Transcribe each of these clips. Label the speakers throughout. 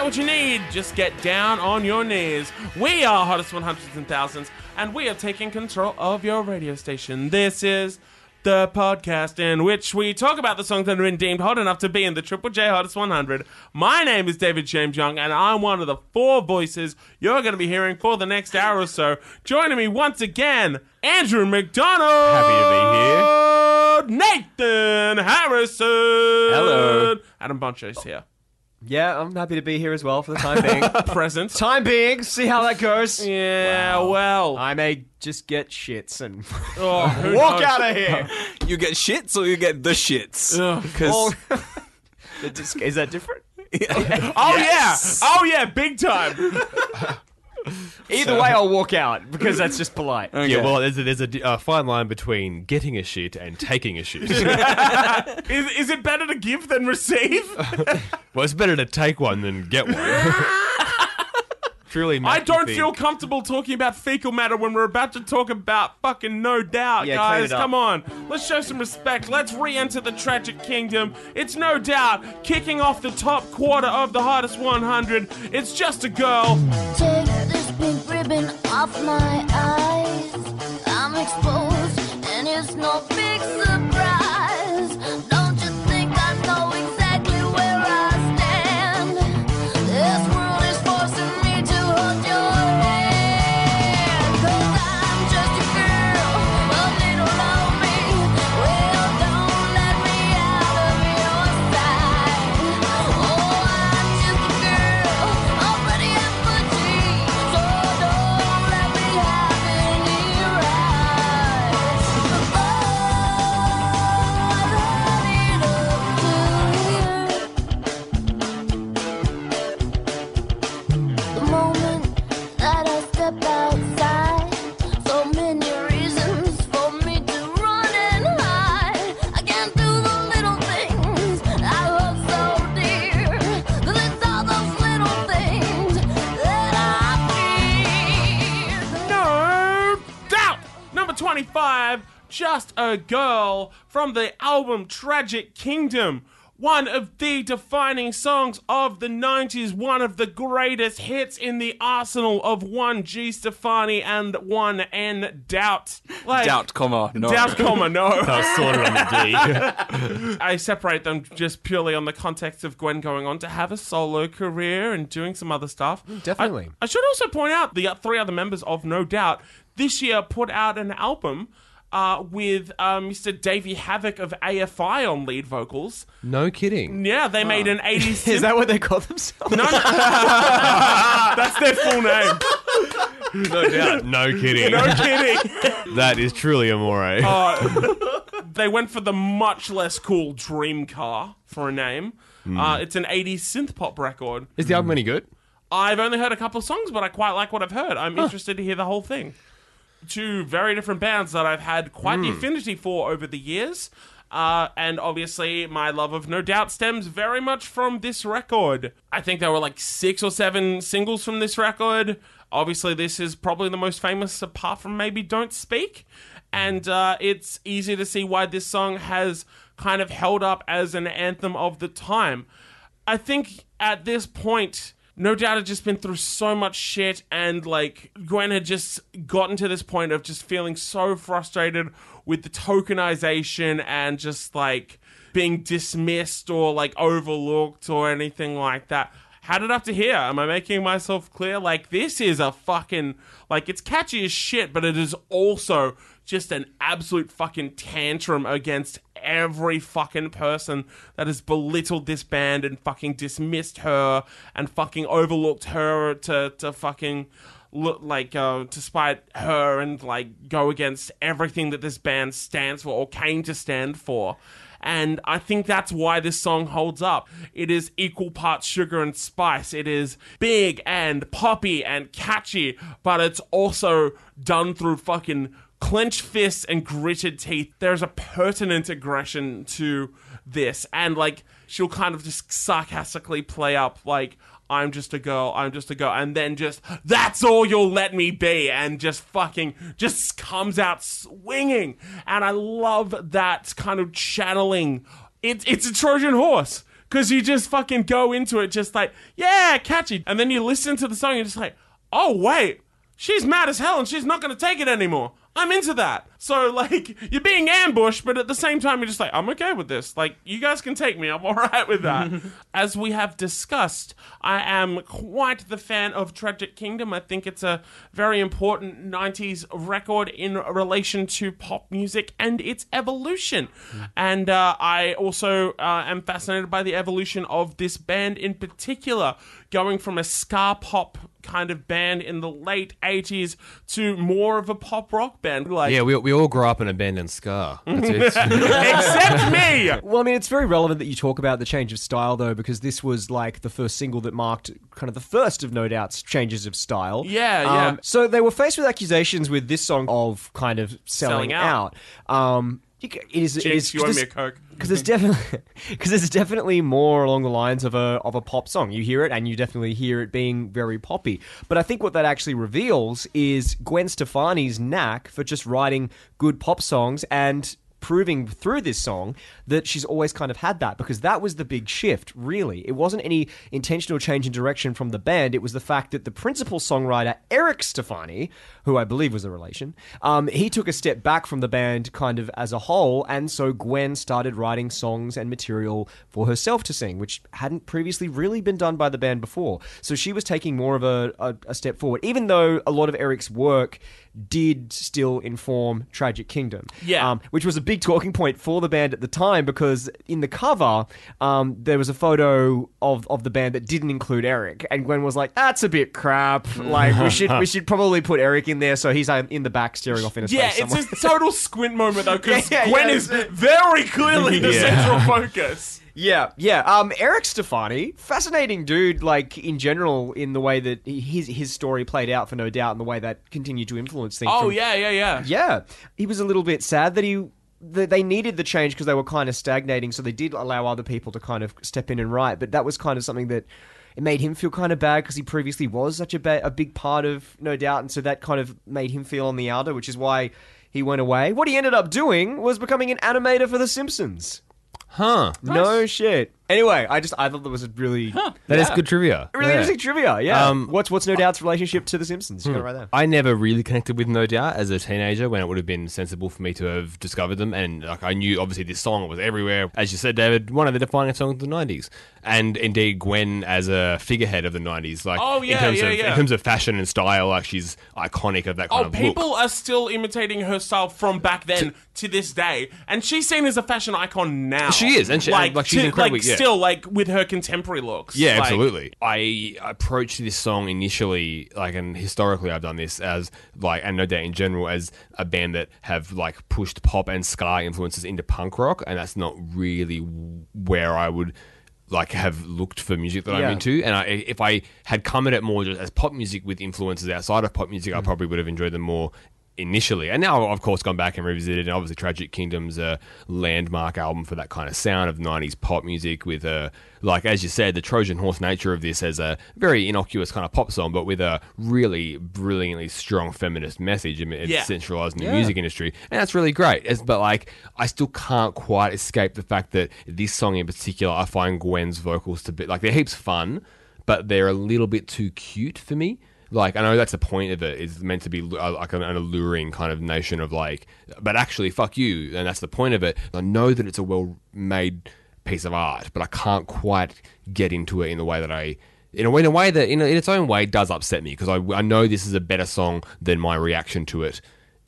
Speaker 1: get what you need, just get down on your knees. We are Hottest 100s and Thousands, and we are taking control of your radio station. This is the podcast in which we talk about the songs that have been deemed hot enough to be in the Triple J Hottest 100. My name is David James Young, and I'm one of the four voices you're going to be hearing for the next hour or so. Joining me once again, Andrew McDonald.
Speaker 2: Happy
Speaker 1: to be here. Nathan Harrison.
Speaker 2: Hello.
Speaker 1: Adam Boncho's here.
Speaker 2: Yeah, I'm happy to be here as well for the time being.
Speaker 1: Present.
Speaker 2: time being, see how that goes.
Speaker 1: Yeah, well.
Speaker 2: I may just get shits and
Speaker 1: oh, who
Speaker 2: walk
Speaker 1: knows?
Speaker 2: out of here.
Speaker 3: You get shits or you get the shits?
Speaker 1: Ugh.
Speaker 3: Because
Speaker 2: Well, it just- is that different?
Speaker 1: Oh, yeah. Oh, yeah, big time.
Speaker 2: Either way, I'll walk out because that's just polite.
Speaker 4: Yeah, well, there's a, there's a di- uh, fine line between getting a shit and taking a shit.
Speaker 1: Is, is it better to give than receive?
Speaker 4: well, it's better to take one than get one. Truly,
Speaker 1: I don't
Speaker 4: think.
Speaker 1: feel comfortable talking about fecal matter when we're about to talk about fucking no doubt,
Speaker 2: Yeah, clean
Speaker 1: guys.
Speaker 2: it up.
Speaker 1: Come on. Let's show some respect. Let's re enter the tragic kingdom. It's no doubt kicking off the top quarter of the hottest 100. It's just a girl.
Speaker 5: Take this pink ribbon off my eyes. I'm exposed, and it's no big surprise. Just a Girl
Speaker 1: from the album Tragic Kingdom. One of the defining songs of the 90s, one of the greatest hits in the arsenal of one G Stefani and one N Doubt. Like,
Speaker 3: doubt, comma, no.
Speaker 1: Doubt, comma, no.
Speaker 4: I was sorted on the D.
Speaker 1: I separate them just purely on the context of Gwen going on to have a solo career and doing some other stuff.
Speaker 2: Mm, definitely.
Speaker 1: I, I should also point out the uh, three other members of No Doubt this year put out an album uh, with uh, Mr. Davey Havok of AFI on lead vocals.
Speaker 4: No kidding.
Speaker 1: Yeah, they made an 80s.
Speaker 2: Is that what they call themselves?
Speaker 1: No, no. That's their full name.
Speaker 4: No doubt. No kidding.
Speaker 1: No kidding.
Speaker 4: That is truly amore.
Speaker 1: Uh, they went for the much less cool Dream Car for a name. Uh, it's an 80s synth pop record.
Speaker 4: is the album any good?
Speaker 1: I've only heard a couple of songs, but I quite like what I've heard. I'm interested to hear the whole thing. Two very different bands that I've had quite the affinity for over the years. Uh, and obviously, my love of No Doubt stems very much from this record. I think there were like six or seven singles from this record. Obviously, this is probably the most famous, apart from maybe Don't Speak. And uh, it's easy to see why this song has kind of held up as an anthem of the time. I think at this point, no doubt had just been through so much shit, and like Gwen had just gotten to this point of just feeling so frustrated with the tokenization and just like being dismissed or like overlooked or anything like that. Had it up to here. Am I making myself clear? Like, this is a fucking. Like, it's catchy as shit, but it is also just an absolute fucking tantrum against every fucking person that has belittled this band and fucking dismissed her and fucking overlooked her to, to fucking look like uh, to spite her and like go against everything that this band stands for or came to stand for. And I think that's why this song holds up. It is equal parts sugar and spice. It is big and poppy and catchy, but it's also done through fucking clenched fists and gritted teeth. There's a pertinent aggression to this, and like she'll kind of just sarcastically play up like. I'm just a girl, I'm just a girl, and then just, that's all you'll let me be, and just fucking, just comes out swinging. And I love that kind of channeling. It's, it's a Trojan horse because you just fucking go into it just like, yeah, catchy. And then you listen to the song you're just like, oh, wait, she's mad as hell and she's not going to take it anymore. I'm into that. So, like, you're being ambushed, but at the same time, you're just like, I'm okay with this. Like, you guys can take me. I'm all right with that. As we have discussed, I am quite the fan of Tragic Kingdom. I think it's a very important 90s record in relation to pop music and its evolution. And uh, I also uh, am fascinated by the evolution of this band in particular, going from a ska pop kind of band in the late 80s to more of a pop rock band. Like,
Speaker 4: Yeah, we, we all grew up in abandoned Scar. That's it.
Speaker 1: except me.
Speaker 2: Well, I mean, it's very relevant that you talk about the change of style, though, because this was like the first single that marked kind of the first of No Doubt's changes of style.
Speaker 1: Yeah, yeah.
Speaker 2: Um, so they were faced with accusations with this song of kind of selling,
Speaker 1: Selling out.
Speaker 2: out. Um, you it is, it
Speaker 1: Jinx,
Speaker 2: is
Speaker 1: you owe me a Coke.
Speaker 2: because there's definitely because definitely more along the lines of a of a pop song. You hear it, and you definitely hear it being very poppy. But I think what that actually reveals is Gwen Stefani's knack for just writing good pop songs and proving through this song that she's always kind of had that because that was the big shift really it wasn't any intentional change in direction from the band it was the fact that the principal songwriter eric stefani who i believe was a relation um, he took a step back from the band kind of as a whole and so gwen started writing songs and material for herself to sing which hadn't previously really been done by the band before so she was taking more of a, a, a step forward even though a lot of eric's work did still inform Tragic Kingdom.
Speaker 1: Yeah.
Speaker 2: Um, which was a big talking point for the band at the time because in the cover, um, there was a photo of, of the band that didn't include Eric. And Gwen was like, that's a bit crap. Like, we should we should probably put Eric in there so he's uh, in the back staring off in a
Speaker 1: Yeah,
Speaker 2: space
Speaker 1: it's
Speaker 2: somewhere.
Speaker 1: a total squint moment though, because
Speaker 2: Yeah, yeah,
Speaker 1: Gwen
Speaker 2: yeah,
Speaker 1: is
Speaker 2: that's
Speaker 1: very clearly the
Speaker 4: Yeah.
Speaker 1: central focus.
Speaker 2: Yeah, yeah. Um, Eric Stefani, fascinating dude. Like in general, in the way that his his story played out for No Doubt, and the way that continued to influence things.
Speaker 1: Oh
Speaker 2: from-
Speaker 1: yeah, yeah, yeah.
Speaker 2: yeah. He was a little bit sad that he that they needed the change because they were kind of stagnating, so they did allow other people to kind of step in and write. But that was kind of something that it made him feel kind of bad because he previously was such a ba- a big part of No Doubt, and so that kind of made him feel on the outer, which is why he went away. What he ended up doing was becoming an animator for The Simpsons.
Speaker 4: Huh.
Speaker 2: No shit. Anyway, I just I thought that was a really
Speaker 4: That is good trivia.
Speaker 2: really
Speaker 4: Yeah.
Speaker 2: interesting trivia. Yeah.
Speaker 4: Um,
Speaker 2: what's what's No Doubt's relationship to The Simpsons? You got it right there.
Speaker 4: I never really connected with No Doubt as a teenager when it would have been sensible for me to have discovered them. And like I knew obviously this song was everywhere. As you said, David, one of the defining songs of the nineties. And indeed Gwen as a figurehead of the nineties. Like
Speaker 1: Oh, yeah,
Speaker 4: in terms
Speaker 1: yeah,
Speaker 4: of
Speaker 1: yeah.
Speaker 4: in terms of fashion and style, like she's iconic of that kind
Speaker 1: Oh,
Speaker 4: of
Speaker 1: people are still imitating her style from back then to, this day, and she's seen as a fashion icon now.
Speaker 4: She is, and she- like, she's
Speaker 1: to-
Speaker 4: incredibly-
Speaker 1: like
Speaker 4: yeah.
Speaker 1: Still like with her contemporary looks.
Speaker 4: Yeah,
Speaker 1: Like,
Speaker 4: absolutely. I approached this song initially, like, and historically, I've done this as like, and no doubt in general, as a band that have like pushed pop and ska influences into punk rock, and that's not really where I would like have looked for music that
Speaker 2: Yeah.
Speaker 4: I'm into. And I, if I had come at it more just as pop music with influences outside of pop music, I mm. probably would have enjoyed them more initially. And now, I've, of course, gone back and revisited. And obviously, Tragic Kingdom's a landmark album for that kind of sound of 90s pop music with a, like, as you said, the Trojan horse nature of this as a very innocuous kind of pop song, but with a really brilliantly strong feminist message. It's
Speaker 1: Yeah.
Speaker 4: centralized in the music industry. And that's really great. It's, but, like, I still can't quite escape the fact that this song in particular, I find Gwen's vocals to be, like, they're heaps fun, but they're a little bit too cute for me. Like I know that's the point of it. it is meant to be uh, like an, alluring kind of nation of like, but actually fuck you, and that's the point of it. I know that it's a well made piece of art, but I can't quite get into it in the way that I. In a way, in a way that, in, in its own way, does upset me because I, I know this is a better song than my reaction to it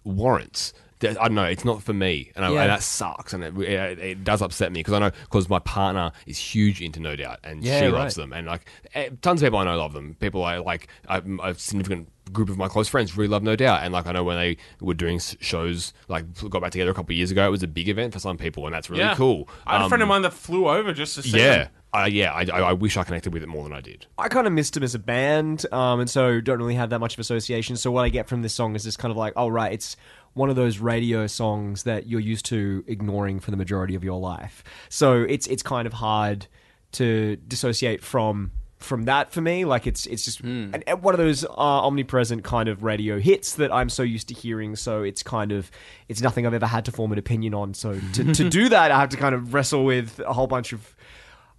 Speaker 4: warrants. I don't know. It's not for me, and, I,
Speaker 2: Yeah.
Speaker 4: and that sucks, and it, it, it does upset me because I know because my partner is huge into No Doubt, and
Speaker 2: Yeah,
Speaker 4: she
Speaker 2: right.
Speaker 4: loves them, and like eh, tons of people I know love them. People I like, I, a significant group of my close friends really love No Doubt, and like I know when they were doing shows, like got back together a couple of years ago, it was a big event for some people, and that's really
Speaker 1: Yeah.
Speaker 4: cool.
Speaker 1: I had a
Speaker 4: Um,
Speaker 1: friend of mine that flew over just to see
Speaker 4: Yeah, uh, yeah. I, I, wish I connected with it more than I did.
Speaker 2: I kind of missed them as a band, um, and so don't really have that much of association. So what I get from this song is just kind of like, oh right, it's one of those radio songs that you're used to ignoring for the majority of your life. So it's it's kind of hard to dissociate from from that for me. Like it's it's just and, and one of those uh, omnipresent kind of radio hits that I'm so used to hearing. So it's kind of it's nothing I've ever had to form an opinion on. So to, to do that, I have to kind of wrestle with a whole bunch of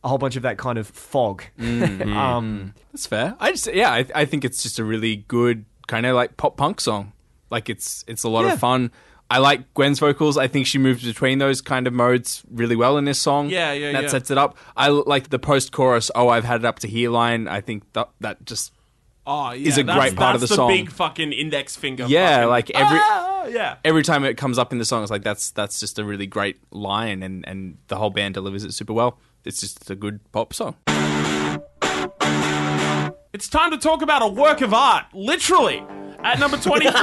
Speaker 2: a whole bunch of that kind of fog. um,
Speaker 3: That's fair. I just yeah, I, I think it's just a really good kind of like pop punk song. Like it's it's a lot
Speaker 2: Yeah.
Speaker 3: of fun. I like Gwen's vocals. I think she moves between those kind of modes really well in this song.
Speaker 1: Yeah, yeah,
Speaker 3: That
Speaker 1: yeah.
Speaker 3: sets it up. I like the post chorus. Oh, I've had it up to here line. I think that that just
Speaker 1: Oh, yeah.
Speaker 3: is a
Speaker 1: that's-
Speaker 3: great part of
Speaker 1: that's
Speaker 3: the song.
Speaker 1: big fucking index finger.
Speaker 3: yeah,
Speaker 1: fucking-
Speaker 3: like every
Speaker 1: Ah, yeah.
Speaker 3: every time it comes up in the song, it's like that's that's just a really great line, and and the whole band delivers it super well. It's just a good pop song.
Speaker 1: It's time to talk about a work of art, literally. At number 24,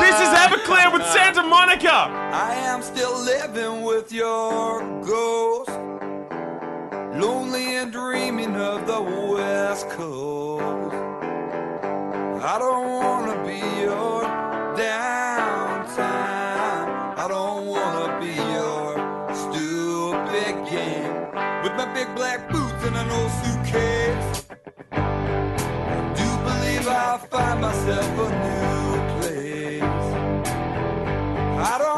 Speaker 1: this is Everclear with Santa Monica.
Speaker 6: I am still living with your ghost. Lonely and dreaming of the West Coast. I don't wanna be your downtime. I don't wanna be your stupid game. With my big black boots I do believe I'll find myself a new place. I don't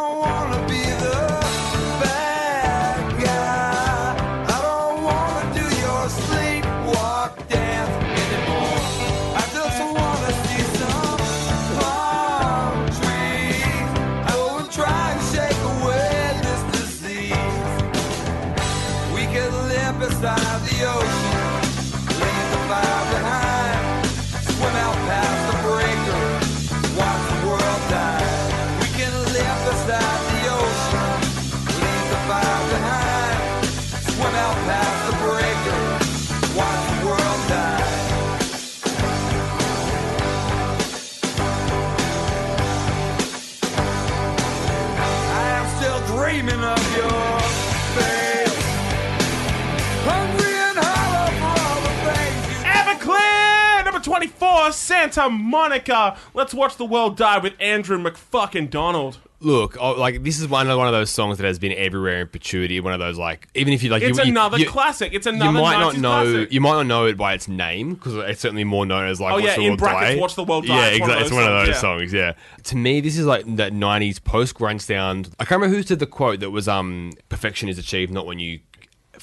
Speaker 1: Santa Monica. Let's watch the world die with Andrew McFucking Donald.
Speaker 4: Look, oh, like this is one of one of those songs that has been everywhere in perpetuity. One of those like even if you like,
Speaker 1: It's
Speaker 4: you, you-
Speaker 1: another
Speaker 4: you-
Speaker 1: classic. It's
Speaker 4: You
Speaker 1: another
Speaker 4: might not
Speaker 1: 90s
Speaker 4: know.
Speaker 1: classic.
Speaker 4: You might not know it by its name because it's certainly more known as like.
Speaker 1: Oh,
Speaker 4: Watch
Speaker 1: yeah,
Speaker 4: the
Speaker 1: in
Speaker 4: World
Speaker 1: brackets,
Speaker 4: Die.
Speaker 1: Watch the World Die.
Speaker 4: Yeah,
Speaker 1: It's one of
Speaker 4: exactly. It's
Speaker 1: those
Speaker 4: one of
Speaker 1: songs,
Speaker 4: those songs. Yeah. To me, this is like that '90s post grunge sound. I can't remember who said the quote that was um perfection is achieved not when you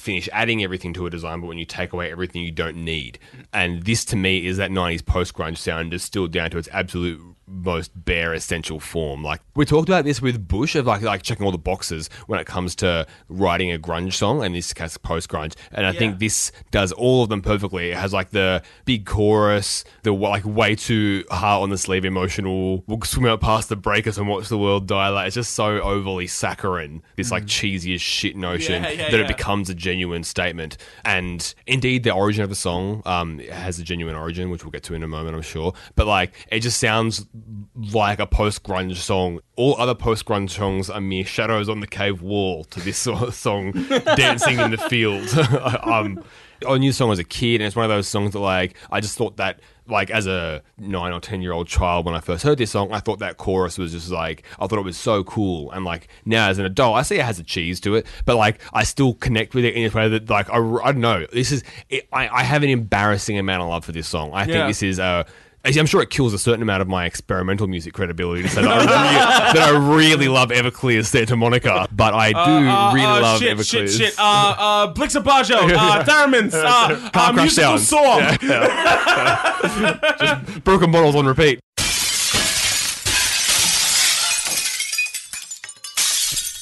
Speaker 4: finish adding everything to a design, but when you take away everything you don't need. And this to me is that 90s post grunge sound distilled down to its absolute most bare essential form. Like we talked about this with Bush of like like checking all the boxes when it comes to writing a grunge song and this case post grunge. And I
Speaker 1: Yeah.
Speaker 4: think this does all of them perfectly. It has like the big chorus, the like way too heart on the sleeve emotional. We'll swim out past the breakers and watch the world die. Like it's just so overly saccharine. This like cheesy as shit notion
Speaker 1: Mm. Yeah, yeah,
Speaker 4: that
Speaker 1: yeah.
Speaker 4: it becomes a genuine statement. And indeed, the origin of the song um, has a genuine origin, which we'll get to in a moment, I'm sure. But like, it just sounds like a post grunge song. All other post grunge songs are mere shadows on the cave wall to this song, dancing in the field. um, I knew the song as a kid, and it's one of those songs that like I just thought that like as a nine or ten year old child when I first heard this song, I thought that chorus was just like I thought it was so cool. And like now as an adult, I see it has a cheese to it, but like I still connect with it in a way that like I, I don't know. This is it, I, I have an embarrassing amount of love for this song. I think this is uh I'm sure it kills a certain amount of my experimental music credibility to say that I really, that I really love Everclear's Santa Monica, but I do
Speaker 1: Uh,
Speaker 4: really
Speaker 1: uh,
Speaker 4: love
Speaker 1: shit,
Speaker 4: Everclear's.
Speaker 1: shit, shit. Uh, uh, Blixabajo, uh, Theremins, uh, uh,
Speaker 4: Car
Speaker 1: musical.
Speaker 4: Yeah, yeah. Just broken bottles on repeat.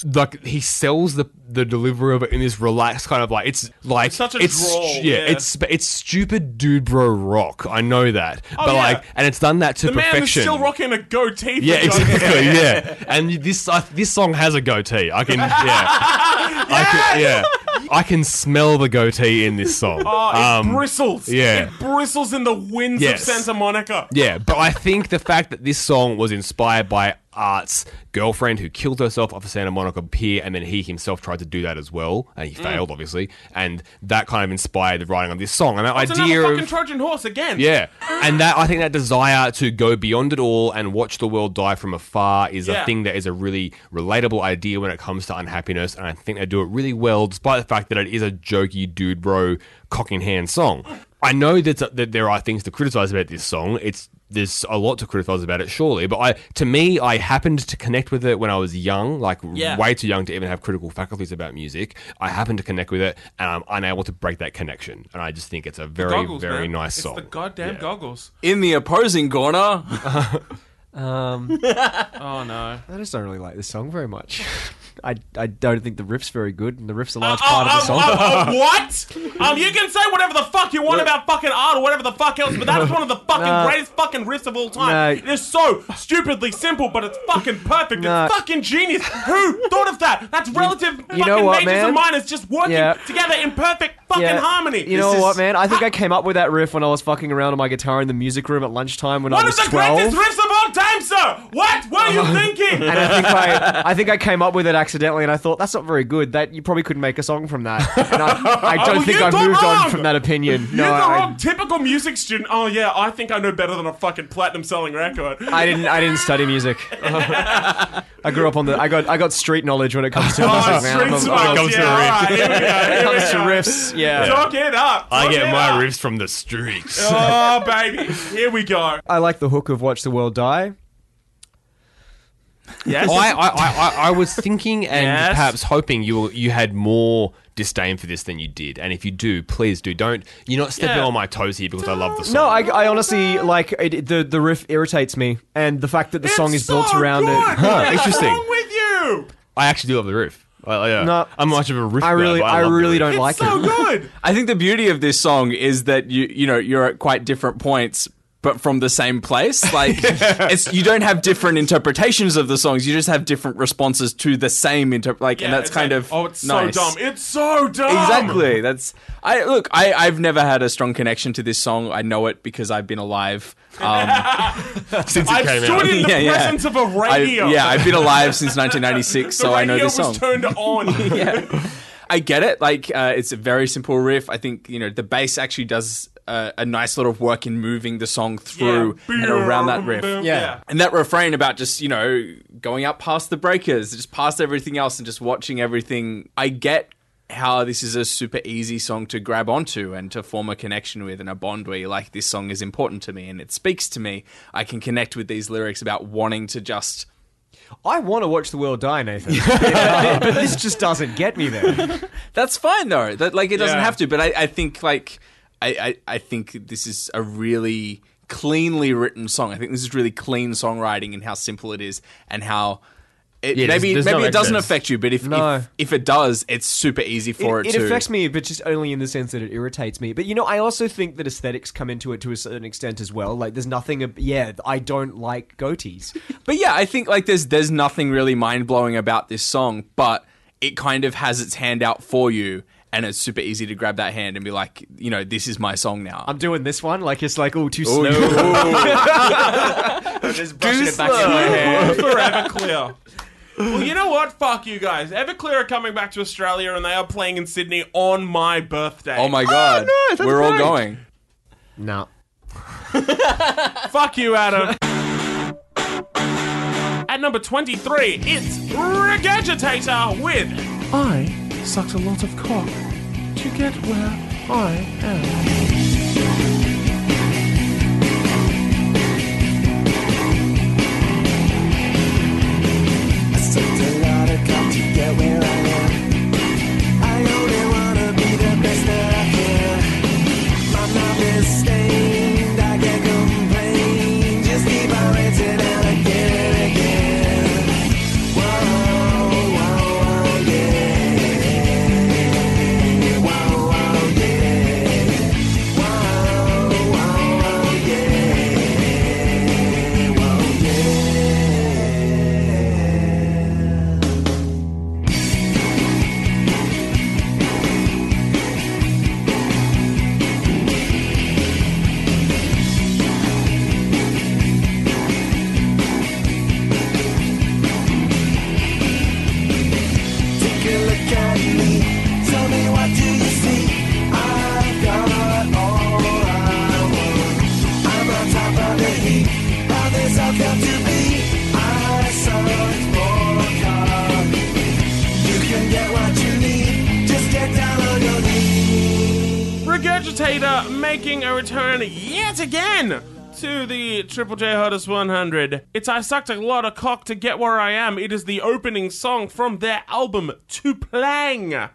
Speaker 4: Like he sells the the delivery of it in this relaxed kind of like it's like
Speaker 1: It's such a
Speaker 4: it's
Speaker 1: drawl,
Speaker 4: yeah,
Speaker 1: yeah.
Speaker 4: it's it's stupid dude bro rock I know that
Speaker 1: Oh,
Speaker 4: but
Speaker 1: yeah.
Speaker 4: like and it's done that to
Speaker 1: The man is still rocking a goatee.
Speaker 4: yeah, exactly. Yeah, and this uh, this song has a goatee. I can, yeah, I can, yeah, I can smell the goatee in this song.
Speaker 1: Oh, it
Speaker 4: Um,
Speaker 1: bristles.
Speaker 4: yeah.
Speaker 1: It bristles in the winds
Speaker 4: Yes.
Speaker 1: of Santa Monica.
Speaker 4: yeah, but I think the fact that this song was inspired by Art's girlfriend who killed herself off a Santa Monica pier, and then he himself tried to do that as well, and he mm. failed, obviously, and that kind of inspired the writing of this song. And that
Speaker 1: It's
Speaker 4: idea
Speaker 1: another
Speaker 4: of
Speaker 1: fucking Trojan horse again.
Speaker 4: Yeah, and that I think that desire to go beyond it all and watch the world die from afar is
Speaker 1: Yeah.
Speaker 4: a thing that is a really relatable idea when it comes to unhappiness, and I think they do it really well, despite the fact that it is a jokey dude bro cock in hand song. I know that that there are things to criticize about this song. It's there's a lot to criticize about it, surely. But I, to me, I happened to connect with it when I was young, like
Speaker 1: Yeah.
Speaker 4: way too young to even have critical faculties about music. I happened to connect with it, and I'm unable to break that connection. And I just think it's a very,
Speaker 1: Goggles,
Speaker 4: very
Speaker 1: man.
Speaker 4: nice
Speaker 1: it's
Speaker 4: song.
Speaker 1: the goddamn
Speaker 4: Yeah.
Speaker 1: goggles.
Speaker 3: In the opposing corner,
Speaker 2: Um,
Speaker 1: Oh no.
Speaker 2: I just don't really like this song very much. I, I don't think the riff's very good, and the riff's a large
Speaker 1: Oh,
Speaker 2: part of the
Speaker 1: oh,
Speaker 2: song.
Speaker 1: oh, oh, what? Um, you can say whatever the fuck you want about fucking art or whatever the fuck else, but that is one of the fucking
Speaker 2: Nah.
Speaker 1: greatest fucking riffs of all time.
Speaker 2: Nah.
Speaker 1: It is so stupidly simple, but it's fucking perfect.
Speaker 2: Nah.
Speaker 1: It's fucking genius. Who thought of that? That's relative
Speaker 2: you
Speaker 1: fucking
Speaker 2: know what,
Speaker 1: majors
Speaker 2: man?
Speaker 1: and minors just working
Speaker 2: Yeah.
Speaker 1: together in perfect fucking
Speaker 2: Yeah.
Speaker 1: harmony.
Speaker 2: You know
Speaker 1: This
Speaker 2: what,
Speaker 1: is
Speaker 2: man? I think I came up with that riff when I was fucking around on my guitar in the music room at lunchtime when I
Speaker 1: One
Speaker 2: was
Speaker 1: of the
Speaker 2: 12.
Speaker 1: greatest riffs of time, sir. What were you thinking?
Speaker 2: and I think I, I think I came up with it accidentally, and I thought that's not very good. That you probably couldn't make a song from that. And I, I don't
Speaker 1: Oh,
Speaker 2: think
Speaker 1: you
Speaker 2: I've
Speaker 1: got
Speaker 2: moved
Speaker 1: wrong.
Speaker 2: on from that opinion.
Speaker 1: No, You're
Speaker 2: No,
Speaker 1: the
Speaker 2: I,
Speaker 1: wrong typical music student. Oh yeah, I think I know better than a fucking platinum selling record.
Speaker 2: I didn't. I didn't study music. I grew up on the. I got. I got street knowledge when it comes to oh, music.
Speaker 1: Oh,
Speaker 2: man.
Speaker 1: street
Speaker 2: I'm- I'm-
Speaker 1: smarts.
Speaker 4: comes to
Speaker 1: yeah, all right, here we go.
Speaker 2: When it
Speaker 1: Here we
Speaker 2: comes to
Speaker 1: go.
Speaker 2: riffs, yeah.
Speaker 1: Talk it up.
Speaker 4: I
Speaker 1: talk
Speaker 4: get
Speaker 1: it
Speaker 4: my
Speaker 1: up.
Speaker 4: riffs from the streets.
Speaker 1: Oh baby, here we go.
Speaker 2: I like the hook of "Watch the World Die."
Speaker 1: Yes.
Speaker 4: I, I, I, I- I was thinking and
Speaker 1: Yes.
Speaker 4: perhaps hoping you you had more disdain for this than you did. And if you do, please do. Don't you're not stepping
Speaker 1: Yeah.
Speaker 4: on my toes here because I love the song.
Speaker 2: No, I, I honestly like it, the the riff irritates me, and the fact that the song
Speaker 1: It's
Speaker 2: is built around
Speaker 1: good.
Speaker 2: it.
Speaker 1: What's
Speaker 4: interesting.
Speaker 1: wrong with you?
Speaker 4: I actually do love the riff. I, yeah.
Speaker 2: No.
Speaker 4: I'm much of a riff.
Speaker 2: I really,
Speaker 4: but
Speaker 2: I,
Speaker 4: love the
Speaker 2: really don't
Speaker 1: It's
Speaker 2: like
Speaker 1: so
Speaker 2: it.
Speaker 1: good.
Speaker 3: I think the beauty of this song is that you you know you're at quite different points, but from the same place. Like it's you don't have different interpretations of the songs. You just have different responses to the same inter. Like, and that's kind
Speaker 1: like,
Speaker 3: of
Speaker 1: oh, it's
Speaker 3: nice.
Speaker 1: so dumb. It's so dumb.
Speaker 3: Exactly. That's I look. I I've never had a strong connection to this song. I know it because I've been alive. Um,
Speaker 4: since it
Speaker 1: I've
Speaker 4: came
Speaker 1: stood
Speaker 4: out.
Speaker 1: in the
Speaker 3: Yeah, yeah.
Speaker 1: presence of a radio.
Speaker 3: yeah, I've been alive since 1996, so I know
Speaker 1: radio
Speaker 3: this song.
Speaker 1: was turned on.
Speaker 3: yeah. I get it. Like, uh, it's a very simple riff. I think, you know, the bass actually does uh, a nice lot of work in moving the song through
Speaker 1: Yeah.
Speaker 3: and around that riff.
Speaker 2: Yeah.
Speaker 3: And that refrain about just, you know, going up past the breakers, just past everything else and just watching everything. I get how this is a super easy song to grab onto and to form a connection with and a bond where you're like, this song is important to me and it speaks to me. I can connect with these lyrics about wanting to just.
Speaker 2: I want to watch the world die, Nathan, but, but this just doesn't get me there.
Speaker 3: That's fine though. That like it doesn't
Speaker 1: Yeah.
Speaker 3: have to. But I, I think like I, I I think this is a really cleanly written song. I think this is really clean songwriting and how simple it is and how it
Speaker 4: Yeah,
Speaker 3: maybe
Speaker 4: there's
Speaker 3: maybe
Speaker 4: no
Speaker 3: it doesn't
Speaker 4: excess.
Speaker 3: affect you, but if,
Speaker 2: No.
Speaker 3: if if it does, it's super easy for it, to.
Speaker 2: it,
Speaker 3: to.
Speaker 2: affects me, but just only in the sense that it irritates me. But you know, I also think that aesthetics come into it to a certain extent as well. Like, there's nothing. ab- Yeah, I don't like goatees.
Speaker 3: But yeah, I think like there's there's nothing really mind blowing about this song, but it kind of has its hand out for you. And it's super easy to grab that hand and be like, you know, this is my song now.
Speaker 2: I'm doing this one, like it's like, oh, too slow. just brushing it back in my hair.
Speaker 1: Forever clear. Well, you know what? Fuck you guys. Everclear are coming back to Australia and they are playing in Sydney on my birthday.
Speaker 3: oh my oh, god,
Speaker 2: no, that's
Speaker 3: we're all
Speaker 2: great.
Speaker 3: going.
Speaker 2: No.
Speaker 1: Fuck you, Adam. At number 23, it's Regurgitator with I sucked a lot of cock to get where I am. Regurgitator making a return yet again to the Triple J Hottest 100. It's I sucked a lot of cock to get where I am. It is the opening song from their album Tu-Plang.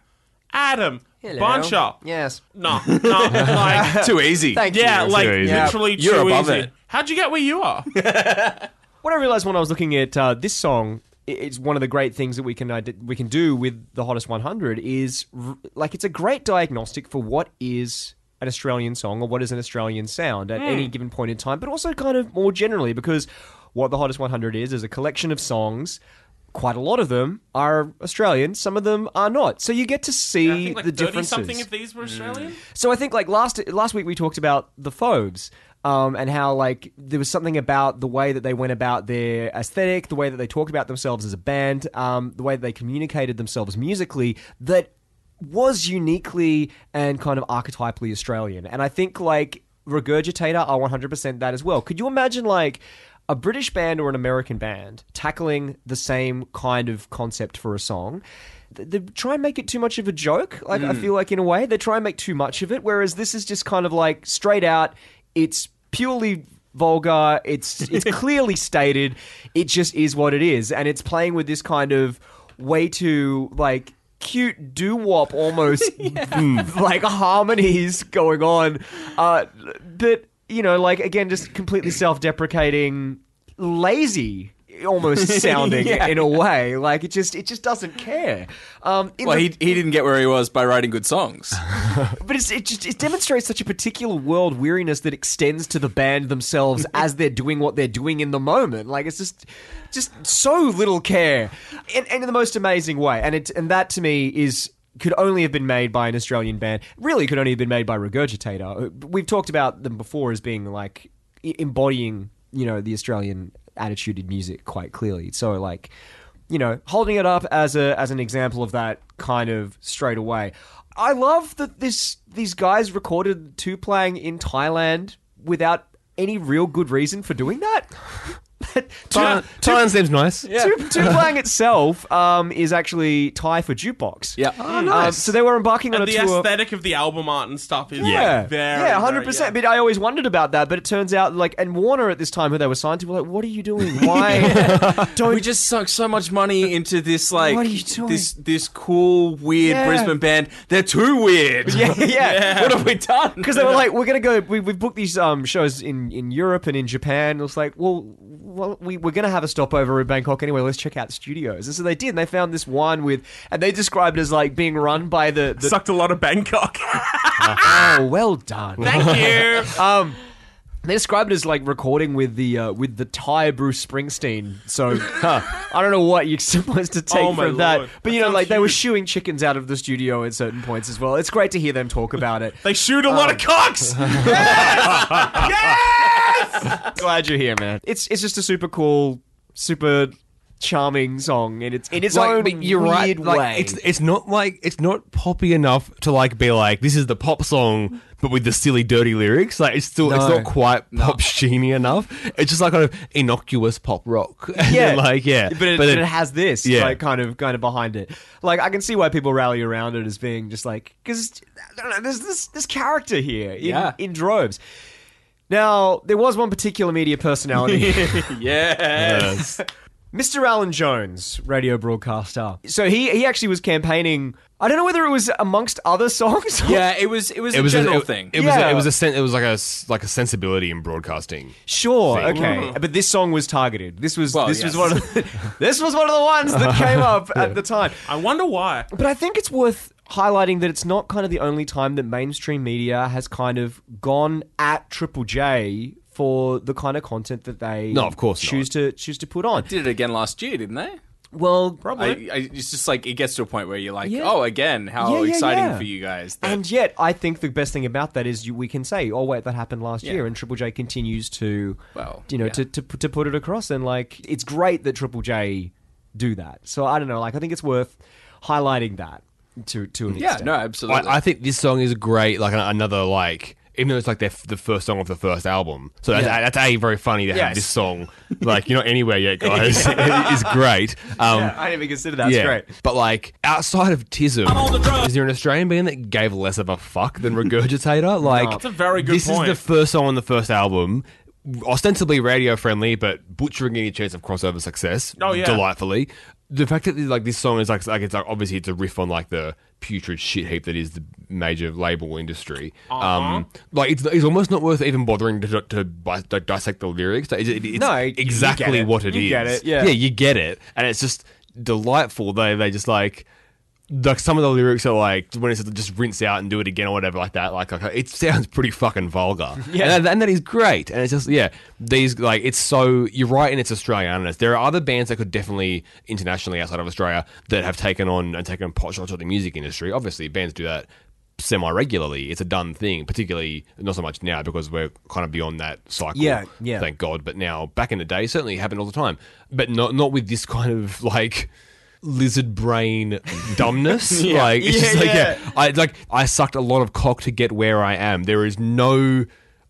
Speaker 1: Adam, Buncher.
Speaker 2: Yes.
Speaker 1: No, no, like,
Speaker 3: Too easy.
Speaker 2: Thank
Speaker 1: yeah,
Speaker 2: you.
Speaker 1: like
Speaker 4: Too easy.
Speaker 1: literally
Speaker 3: You're above
Speaker 1: easy.
Speaker 3: it.
Speaker 1: How'd you get where you are?
Speaker 2: What I realized when I was looking at uh, this song, i- it's one of the great things that we can ide- we can do with the hottest 100 is r- like it's a great diagnostic for what is an Australian song or what is an Australian sound at any given point in time, but also kind of more generally because what the hottest 100 is is a collection of songs. Quite a lot of them are Australian. Some of them are not. So you get to see
Speaker 1: I think like
Speaker 2: the
Speaker 1: 30
Speaker 2: differences.
Speaker 1: something if these were Australian.
Speaker 2: So I think like last last week we talked about the Fauves. Um, and how like there was something about the way that they went about their aesthetic, the way that they talked about themselves as a band, um, the way that they communicated themselves musically that was uniquely and kind of archetypally Australian. And I think like Regurgitator are 100% that as well. Could you imagine like a British band or an American band tackling the same kind of concept for a song? They try and make it too much of a joke. Like I mm. feel like in a way they try and make too much of it. Whereas this is just kind of like straight out. It's purely vulgar. It's it's clearly stated. It just is what it is, and it's playing with this kind of way too like cute doo wop almost like harmonies going on. Uh, but you know, like again, just completely self deprecating, lazy. Almost sounding
Speaker 3: Yeah.
Speaker 2: in a way like it just it just doesn't care. Um,
Speaker 3: Well,
Speaker 2: the-
Speaker 3: he, he didn't get where he was by writing good songs.
Speaker 2: but it's, it just it demonstrates such a particular world weariness that extends to the band themselves as they're doing what they're doing in the moment. Like it's just just so little care, and, and in the most amazing way. And it and that to me is could only have been made by an Australian band. Really, could only have been made by Regurgitator. We've talked about them before as being like embodying you know the Australian attitude in music quite clearly. So like you know, holding it up as a as an example of that kind of straight away. I love that this these guys recorded Tu-Plang in Thailand without any real good reason for doing that.
Speaker 4: Thailand, Thailand seems nice.
Speaker 2: Two, Tu-Plang itself um, is actually Thai for jukebox.
Speaker 3: Yeah.
Speaker 2: Oh, Um, so they were embarking on
Speaker 1: And
Speaker 2: a
Speaker 1: the
Speaker 2: tour.
Speaker 1: aesthetic of of the album art and stuff is
Speaker 2: Yeah,
Speaker 1: like very,
Speaker 2: yeah, hundred
Speaker 1: very-
Speaker 2: percent. But I always wondered about that. But it turns out, like, and Warner at this time, who they were signed to, were like, "What are you doing? Why don't
Speaker 3: we just sunk so much money into this like
Speaker 2: What are you doing?
Speaker 3: this this cool weird
Speaker 2: Yeah.
Speaker 3: Brisbane band. They're too weird.
Speaker 2: Yeah, yeah.
Speaker 3: what have we done?
Speaker 2: because they were like, we're gonna go. We, we've booked these um, shows in, in Europe and in Japan. It was like, well, well, we we're gonna have a stopover in Bangkok anyway. Let's check out studios. And so they did. And they found this one with, and they described it as like being run by the. the
Speaker 1: Sucked a lot of Bangkok.
Speaker 2: oh, well done.
Speaker 1: Thank you.
Speaker 2: Um, they described it as like recording with the uh, with the Thai Bruce Springsteen. So I don't know what you're supposed to take
Speaker 1: Oh,
Speaker 2: from that,
Speaker 1: Lord.
Speaker 2: but you
Speaker 1: That
Speaker 2: know, like they were shooing chickens out of the studio at certain points as well. It's great to hear them talk about it.
Speaker 1: They shoot a lot of cocks.
Speaker 2: Glad you're here, man. It's it's just a super cool, super charming song, and it's in its
Speaker 4: Like,
Speaker 2: own
Speaker 4: you're
Speaker 2: weird
Speaker 4: right. Like,
Speaker 2: way.
Speaker 4: it's it's not like it's not poppy enough to like be like this is the pop song, but with the silly, dirty lyrics. Like it's still it's not quite pop sheeny enough. It's just like kind of innocuous pop rock.
Speaker 2: Yeah,
Speaker 4: like yeah,
Speaker 2: but it,
Speaker 4: but
Speaker 2: but
Speaker 4: then-
Speaker 2: it has this,
Speaker 4: Yeah.
Speaker 2: like kind of kind of behind it. Like I can see why people rally around it as being just like because I don't know, there's this this character here in,
Speaker 3: Yeah.
Speaker 2: in droves. Now there was one particular media personality.
Speaker 4: Yes.
Speaker 2: Mr. Alan Jones, radio broadcaster. So he he actually was campaigning. I don't know whether it was amongst other songs. or-
Speaker 3: Yeah, it was it was
Speaker 4: it
Speaker 3: a
Speaker 4: was
Speaker 3: general
Speaker 4: a, it,
Speaker 3: thing.
Speaker 4: It was
Speaker 2: Yeah.
Speaker 4: a, it was a sen- it was like a s- like a sensibility in broadcasting.
Speaker 2: Sure,
Speaker 4: thing.
Speaker 2: okay, mm. but this song was targeted. This was
Speaker 3: Well,
Speaker 2: this was one of the, this was one of the ones that came up at the time.
Speaker 1: I wonder why.
Speaker 2: But I think it's worth highlighting that it's not kind of the only time that mainstream media has kind of gone at Triple J for the kind of content that they
Speaker 4: No, of course
Speaker 2: choose to choose to put on.
Speaker 3: Did it again last year, didn't they?
Speaker 2: Well,
Speaker 1: Probably.
Speaker 3: I, I, it's just like it gets to a point where you're like,
Speaker 2: Yeah.
Speaker 3: oh, again, how
Speaker 2: Yeah, yeah,
Speaker 3: exciting
Speaker 2: yeah.
Speaker 3: for you guys. that-
Speaker 2: And yet, I think the best thing about that is you, we can say, "Oh, wait, that happened last
Speaker 3: Yeah.
Speaker 2: year," and Triple J continues to,
Speaker 3: Well,
Speaker 2: you know,
Speaker 3: yeah.
Speaker 2: to, to to put it across. And like, it's great that Triple J do that. So I don't know, like, I think it's worth highlighting that to to an
Speaker 3: yeah,
Speaker 2: extent.
Speaker 3: no, absolutely.
Speaker 4: I, I think this song is great. Like another like. Even though it's like their, f- the first song of the first album, so that's,
Speaker 2: Yeah.
Speaker 4: that's a very funny to
Speaker 2: Yes.
Speaker 4: have this song. Like you're not anywhere yet, guys. it is great. Um,
Speaker 2: Yeah, I didn't even consider that. That's great.
Speaker 4: But like outside of Tism, is there an Australian band that gave less of a fuck than Regurgitator? Like
Speaker 1: That's a very good
Speaker 4: this
Speaker 1: point.
Speaker 4: is the first song on the first album ostensibly radio friendly, but butchering any chance of crossover success.
Speaker 1: Oh, yeah.
Speaker 4: delightfully. The fact that like this song is like like it's like, obviously it's a riff on like the putrid shit heap that is the major label industry.
Speaker 1: Uh-huh.
Speaker 4: Um, like it's, it's almost not worth even bothering to, to, bi- to dissect the lyrics. It- it- it's
Speaker 2: No, you- you get
Speaker 4: exactly
Speaker 2: it.
Speaker 4: what it is.
Speaker 2: You get it, yeah.
Speaker 4: yeah, you get it, and it's just delightful. They they just like like some of the lyrics are like when it's just rinse out and do it again or whatever like that. Like, like it sounds pretty fucking vulgar.
Speaker 2: Yeah.
Speaker 4: and, that- and that is great. And it's just yeah, these like it's so you're right in its australian Australianness. There are other bands that could definitely internationally outside of Australia that have taken on and taken pot shots at the music industry. Obviously, bands do that semi regularly. It's a done thing, particularly not so much now because we're kind of beyond that cycle.
Speaker 2: Yeah, yeah.
Speaker 4: Thank God. But now, back in the day, certainly happened all the time. But not not with this kind of like lizard brain dumbness. Like it's just
Speaker 2: Yeah,
Speaker 4: like
Speaker 2: yeah.
Speaker 4: yeah, I like I sucked a lot of cock to get where I am. There is no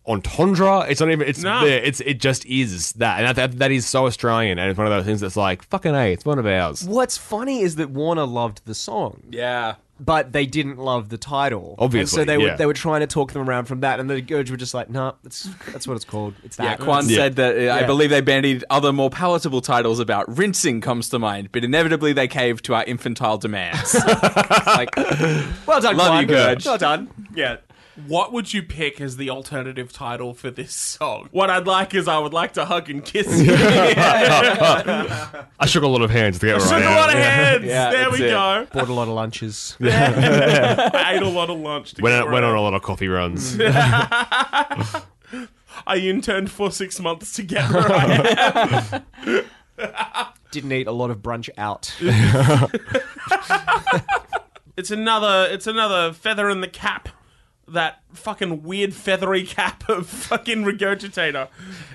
Speaker 4: entendre. It's not even. It's
Speaker 1: No.
Speaker 4: there. It's it just is that, and that, that that is so Australian, and it's one of those things that's like fucking a. It's one of ours.
Speaker 2: What's funny is that Warner loved the song,
Speaker 3: Yeah.
Speaker 2: But they didn't love the title.
Speaker 4: Obviously,
Speaker 2: and so they
Speaker 4: yeah.
Speaker 2: were they were trying to talk them around from that, and the Gurge were just like, "Nah, that's that's what it's called. It's that."
Speaker 3: Yeah,
Speaker 2: that."
Speaker 3: Quan
Speaker 4: Yeah.
Speaker 3: said that uh, I believe they bandied other more palatable titles about rinsing comes to mind, but inevitably they caved to our infantile demands. Like,
Speaker 2: well done,
Speaker 3: Love
Speaker 2: Quan.
Speaker 3: you, Gurge.
Speaker 2: Well done. Yeah.
Speaker 1: What would you pick as the alternative title for this song? What I'd like is I would like to hug and kiss you.
Speaker 4: I shook a lot of hands to get
Speaker 1: Shook
Speaker 4: right.
Speaker 1: a lot of hands.
Speaker 3: Yeah,
Speaker 1: there
Speaker 3: that's
Speaker 1: we
Speaker 3: it.
Speaker 1: go.
Speaker 2: Bought a lot of lunches.
Speaker 1: I ate a lot of lunch. To
Speaker 4: Went,
Speaker 1: get
Speaker 4: on- went on a lot of coffee runs.
Speaker 1: I interned for six months to get where I am.
Speaker 2: Didn't eat a lot of brunch out.
Speaker 1: It's another. It's another feather in the cap. That fucking weird feathery cap of fucking regurgitator,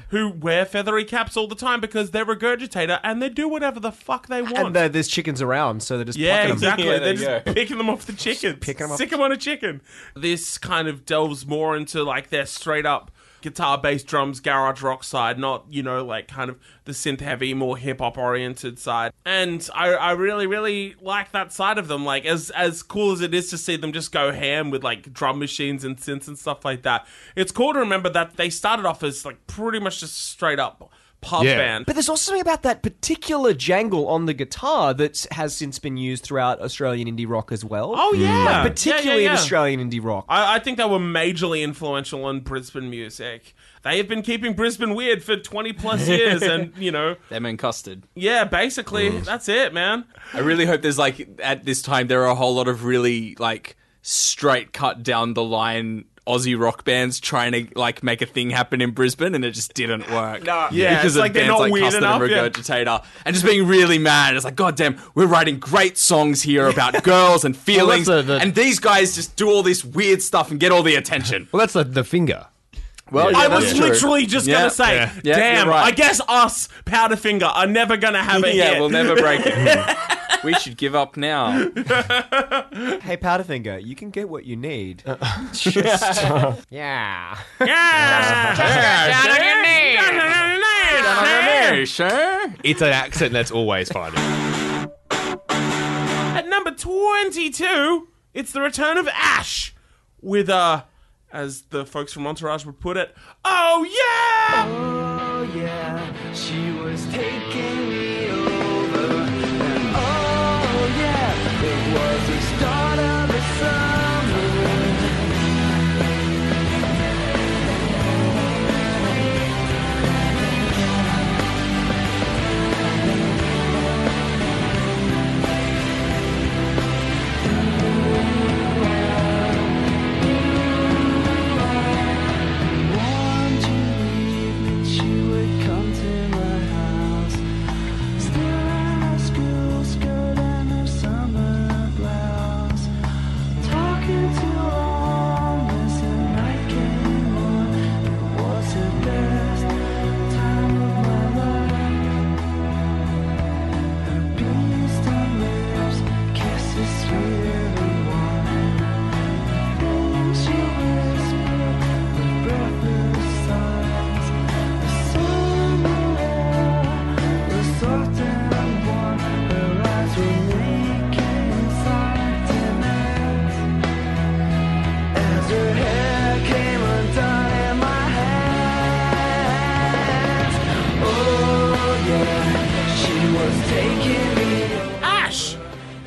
Speaker 1: who wear feathery caps all the time because they're regurgitator and they do whatever the fuck they want.
Speaker 2: and there- there's chickens around, so they're just
Speaker 1: Yeah,
Speaker 2: plucking 'em.
Speaker 1: exactly.
Speaker 3: Yeah, there
Speaker 1: They're
Speaker 3: you
Speaker 1: just
Speaker 3: go.
Speaker 1: picking them off the chickens.
Speaker 2: picking 'em off
Speaker 1: Sick them on a chicken. This kind of delves more into like their straight up guitar, bass, drums, garage rock side, not, you know, like kind of the synth heavy, more hip hop oriented side. And I, I really, really like that side of them. Like as as cool as it is to see them just go ham with like drum machines and synths and stuff like that. It's cool to remember that they started off as like pretty much just straight up pub
Speaker 4: Yeah.
Speaker 1: band.
Speaker 2: But there's also something about that particular jangle on the guitar that has since been used throughout Australian indie rock as well.
Speaker 1: Oh mm. yeah,
Speaker 2: Like,
Speaker 1: Yeah,
Speaker 2: particularly
Speaker 1: yeah,
Speaker 2: in. Australian indie rock.
Speaker 1: I, I think they were majorly influential on Brisbane music. They have been keeping Brisbane weird for 20 plus years, and, you know,
Speaker 3: them and custard.
Speaker 1: yeah, basically, mm. that's it, man.
Speaker 3: I really hope there's like at this time there are a whole lot of really like straight cut down the line Aussie rock bands trying to like make a thing happen in Brisbane and it just didn't work.
Speaker 1: Yeah,
Speaker 3: because
Speaker 1: it's
Speaker 3: of
Speaker 1: like they're
Speaker 3: bands
Speaker 1: not
Speaker 3: like
Speaker 1: weird
Speaker 3: Custard and
Speaker 1: enough, yeah.
Speaker 3: Regurgitator and just being really mad. It's like, God damn, we're writing great songs here about girls and feelings,
Speaker 4: the- the-
Speaker 3: and these guys just do all this weird stuff and get all the attention.
Speaker 4: well, that's the, the finger.
Speaker 3: Well,
Speaker 1: I was
Speaker 3: true.
Speaker 1: literally just
Speaker 3: Yeah.
Speaker 1: gonna say,
Speaker 4: Yeah.
Speaker 3: Yeah,
Speaker 1: damn,
Speaker 3: right.
Speaker 1: I guess us, Powderfinger, are never gonna have it.
Speaker 3: yeah,
Speaker 1: hit.
Speaker 3: we'll never break it. we should give up now.
Speaker 2: Hey, Powderfinger, you can get what you need. Just, yeah.
Speaker 1: Yeah.
Speaker 3: sure.
Speaker 4: It's an accent that's always fun.
Speaker 1: At number 22, it's the return of Ash with, uh, as the folks from Entourage would put it, oh yeah!
Speaker 7: Oh yeah, she was taking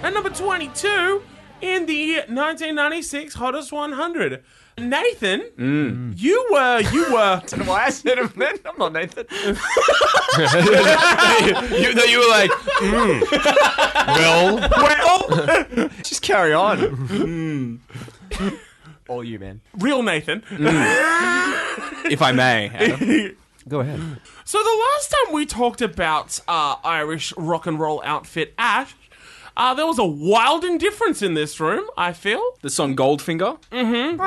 Speaker 1: at number 22 in the 1996 Hottest 100. Nathan,
Speaker 3: Mm.
Speaker 1: you were you were
Speaker 2: Why I said him then? I'm not Nathan.
Speaker 4: you, no, you were like, hmm. well,
Speaker 1: well
Speaker 2: Just carry on. All you, man.
Speaker 1: real Nathan.
Speaker 3: if I may. Adam.
Speaker 2: Go ahead.
Speaker 1: So the last time we talked about uh, Irish rock and roll outfit Ash, uh, there was a wild indifference in this room. I feel.
Speaker 3: the song Goldfinger. Mm-hmm.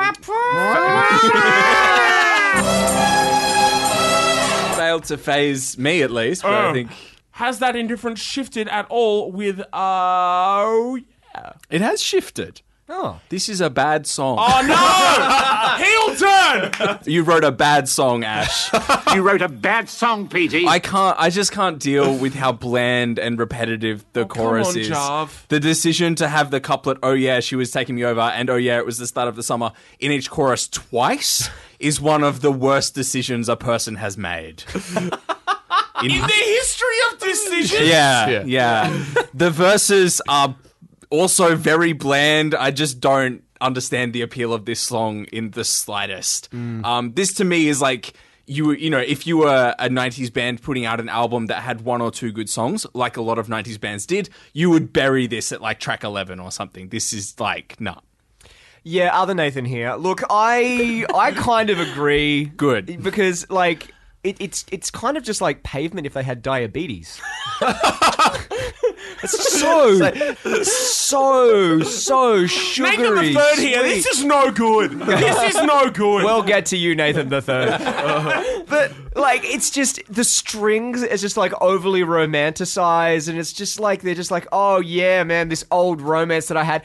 Speaker 3: Failed to phase me at least, but I
Speaker 1: Oh.
Speaker 3: think
Speaker 1: Has that indifference shifted at all with uh oh yeah.
Speaker 3: it has shifted.
Speaker 2: Oh.
Speaker 3: This is a bad song.
Speaker 1: Oh no! Heel turn!
Speaker 3: You wrote a bad song, Ash.
Speaker 8: You wrote a bad song, Petey.
Speaker 3: I can't. I just can't deal with how bland and repetitive the oh, chorus
Speaker 1: Oh, on,
Speaker 3: is.
Speaker 1: Jav.
Speaker 3: The decision to have the couplet "Oh yeah, she was taking me over," and "Oh yeah, it was the start of the summer" in each chorus twice is one of the worst decisions a person has made.
Speaker 1: In the history of decisions.
Speaker 3: Yeah,
Speaker 4: Yeah.
Speaker 3: yeah. the verses are also very bland. I just don't understand the appeal of this song in the slightest. Um, this to me is like you, you know, if you were a '90s band putting out an album that had one or two good songs, like a lot of '90s bands did, you would bury this at like track 11 or something. This is like nah.
Speaker 2: Yeah, other Nathan here. Look, I I kind of agree.
Speaker 3: Good.
Speaker 2: because like it, it's it's kind of just like pavement if they had diabetes. it's so so so sugary.
Speaker 1: Nathan the third here. This is no good. This is no good.
Speaker 2: We'll get to you, Nathan the third. but like, it's just the strings is just like overly romanticized, and it's just like they're just like, oh yeah, man, this old romance that I had.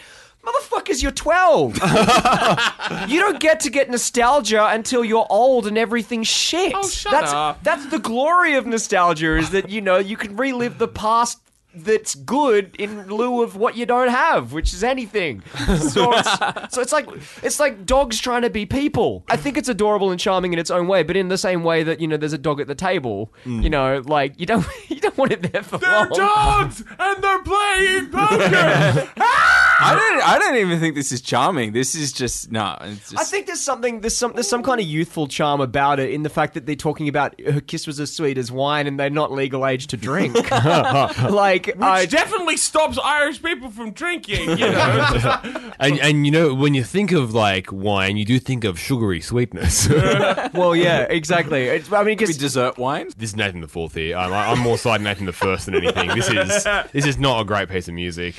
Speaker 2: Motherfuckers, you're 12. you don't get to get nostalgia until you're old and everything's shit.
Speaker 1: Oh, shut
Speaker 2: that's,
Speaker 1: up.
Speaker 2: That's the glory of nostalgia is that, you know, you can relive the past that's good in lieu of what you don't have, which is anything. So it's, so it's like it's like dogs trying to be people. I think it's adorable and charming in its own way, but in the same way that you know there's a dog at the table, mm. you know, like you don't you don't want it there for
Speaker 1: they're
Speaker 2: long.
Speaker 1: dogs and they're playing poker. Ah!
Speaker 3: I don't. I don't even think this is charming. This is just no. It's just,
Speaker 2: I think there's something there's some there's some kind of youthful charm about it in the fact that they're talking about her kiss was as sweet as wine and they're not legal age to drink. like
Speaker 1: Which
Speaker 2: I
Speaker 1: definitely stops Irish people from drinking, you know.
Speaker 4: and and you know when you think of like wine, you do think of sugary sweetness.
Speaker 2: well yeah exactly. It's, I mean
Speaker 3: Maybe
Speaker 2: because
Speaker 3: dessert wine.
Speaker 4: This is Nathan the Fourth here. I'm, I'm more side Nathan the First than anything. This is this is not a great piece of music.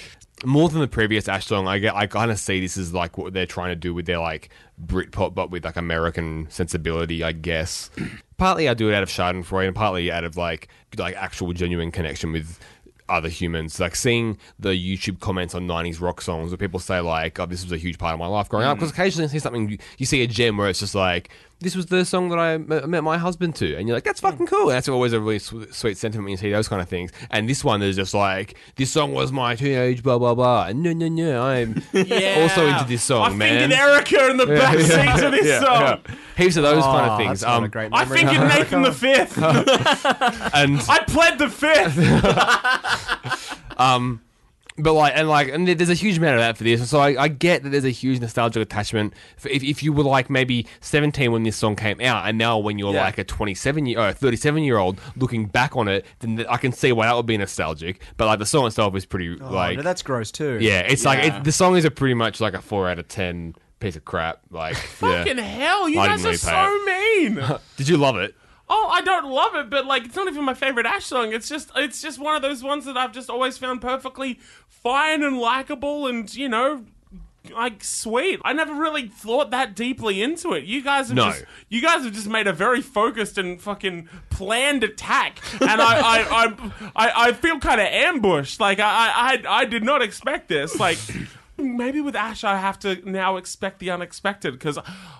Speaker 4: More than the previous Ash song, I get I kind of see this as like what they're trying to do with their like Britpop, but with like American sensibility, I guess. partly I do it out of Schadenfreude, and partly out of like like actual genuine connection with other humans. Like seeing the YouTube comments on 90s rock songs where people say like, "Oh, this was a huge part of my life growing up." Mm. Because occasionally you see something, you see a gem where it's just like, "This was the song that I met, met my husband to," and you're like, "That's fucking cool." And that's always a really sw- sweet sentiment when you see those kind of things. And this one is just like, "This song was my teenage blah blah blah." And no, no, no, I'm also into this song, man.
Speaker 1: I'm
Speaker 4: man.
Speaker 1: thinking Erica in the back seat to this
Speaker 4: Yeah,
Speaker 1: song.
Speaker 4: yeah. Heaps of those kind of things. Um,
Speaker 1: I'm
Speaker 2: memory.
Speaker 1: thinking Nathan the Fifth.
Speaker 4: and
Speaker 1: I pled the fifth.
Speaker 4: Um, but like, and like, and there's a huge amount of that for this. So I, I get that there's a huge nostalgic attachment. For if, if you were like maybe 17 when this song came out, and now when you're
Speaker 3: Yeah.
Speaker 4: like a 27 year or 37 year old looking back on it, then I can see why that would be nostalgic. But like the song itself is pretty
Speaker 2: Oh,
Speaker 4: like,
Speaker 2: no, that's gross too.
Speaker 4: yeah, it's like it, the song is a pretty much like a four out of 10 piece of crap. Like,
Speaker 1: Fucking hell, you
Speaker 4: I
Speaker 1: guys are so mean.
Speaker 4: Did you love it?
Speaker 1: Oh, I don't love it, but like it's not even my favorite Ash song. It's just it's just one of those ones that I've just always found perfectly fine and likable and, you know, like sweet. I never really thought that deeply into it. You guys have
Speaker 4: No.
Speaker 1: just you guys have just made a very focused and fucking planned attack. And I I I, I, I feel kind of ambushed. Like I, I I I did not expect this. Like maybe with Ash, I have to now expect the unexpected because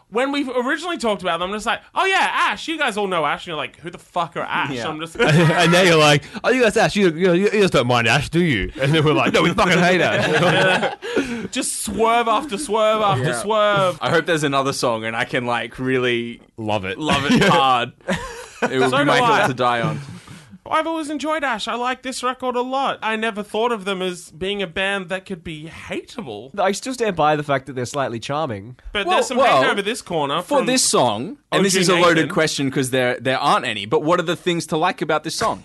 Speaker 1: when we originally talked about them, I'm just like, oh yeah, Ash. You guys all know Ash. And you're like, who the fuck are Ash?
Speaker 3: Yeah.
Speaker 1: I'm just.
Speaker 4: and now you're like, oh, you guys Ash, you, you, you just don't mind Ash, do you? And then we're like, no, we fucking hate Ash.
Speaker 1: just swerve after swerve after swerve.
Speaker 3: I hope there's another song and I can like really
Speaker 4: love it.
Speaker 3: love it hard. It will
Speaker 1: So
Speaker 3: be my
Speaker 1: do
Speaker 3: hill to die on.
Speaker 1: I've always enjoyed Ash. I like this record a lot. I never thought of them as being a band that could be hateable.
Speaker 2: I still stand by the fact that they're slightly charming.
Speaker 1: But
Speaker 3: Well-
Speaker 1: there's some
Speaker 3: well,
Speaker 1: hate over this corner.
Speaker 3: For
Speaker 1: from-
Speaker 3: this song, and this
Speaker 1: OG
Speaker 3: is a loaded
Speaker 1: Nathan.
Speaker 3: question because there there aren't any. But what are the things to like about this song?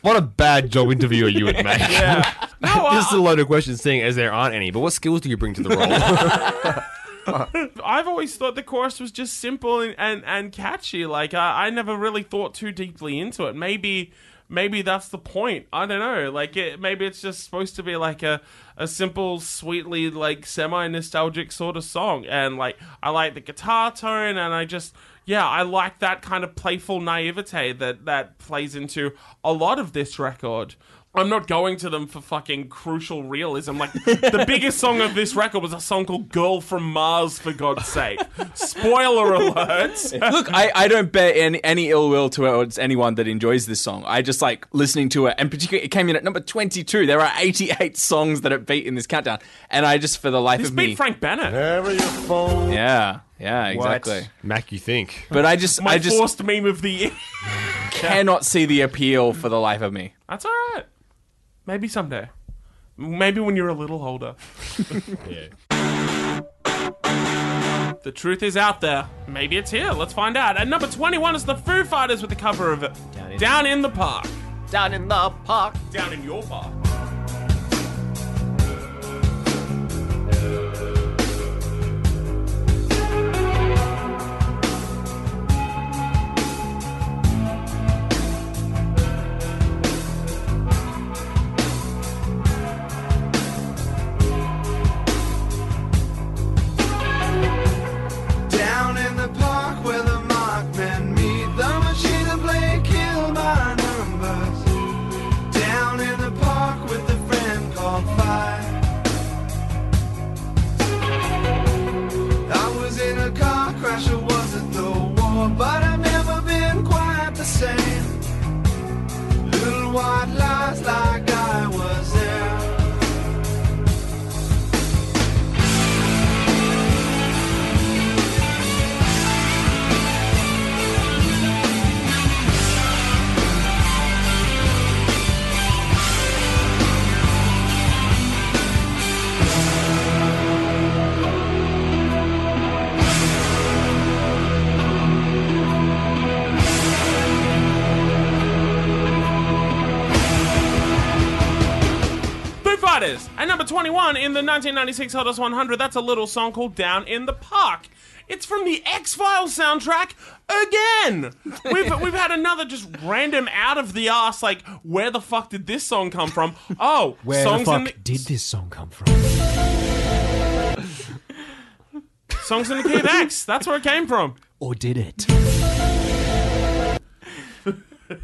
Speaker 4: What a bad job interviewer you would make.
Speaker 1: Yeah. No,
Speaker 4: this is
Speaker 1: I,
Speaker 4: a loaded question, seeing as there aren't any. But what skills do you bring to the role?
Speaker 1: I've always thought the chorus was just simple and, and, and catchy. Like, I, I never really thought too deeply into it. Maybe. Maybe that's the point. I don't know. Like, it, maybe it's just supposed to be like a, a simple, sweetly like semi nostalgic sort of song. And like, I like the guitar tone, and I just yeah, I like that kind of playful naivete that that plays into a lot of this record. I'm not going to them for fucking crucial realism. Like the biggest song of this record was a song called "Girl from Mars." For God's sake, spoiler alert.
Speaker 3: Look, I, I don't bear any, any ill will towards anyone that enjoys this song. I just like listening to it, and particularly it came in at number 22. There are 88 songs that it beat in this countdown, and I just, for the life
Speaker 1: This
Speaker 3: of me,
Speaker 1: beat Frank Bennett.
Speaker 3: yeah, yeah, exactly.
Speaker 4: Mac, you think?
Speaker 3: But I just,
Speaker 1: My
Speaker 3: I just
Speaker 1: forced meme of the year.
Speaker 3: cannot see the appeal for the life of me.
Speaker 1: That's all right. Maybe someday. Maybe when you're a little older. yeah. The truth is out there. Maybe it's here. Let's find out. At number 21 is the Foo Fighters with the cover of.
Speaker 2: Down in-
Speaker 1: Down in the Park.
Speaker 2: Down in the park.
Speaker 1: Down in your park. 1996 Hottest 100, that's a little song called Down in the Park. It's from the X Files soundtrack again. We've we've had another just random out of the ass like where the fuck did this song come from? Oh,
Speaker 2: Where
Speaker 1: songs
Speaker 2: the
Speaker 1: in
Speaker 2: fuck
Speaker 1: the,
Speaker 2: did this song come from?
Speaker 1: songs in the key of X. That's where it came from.
Speaker 2: Or did it?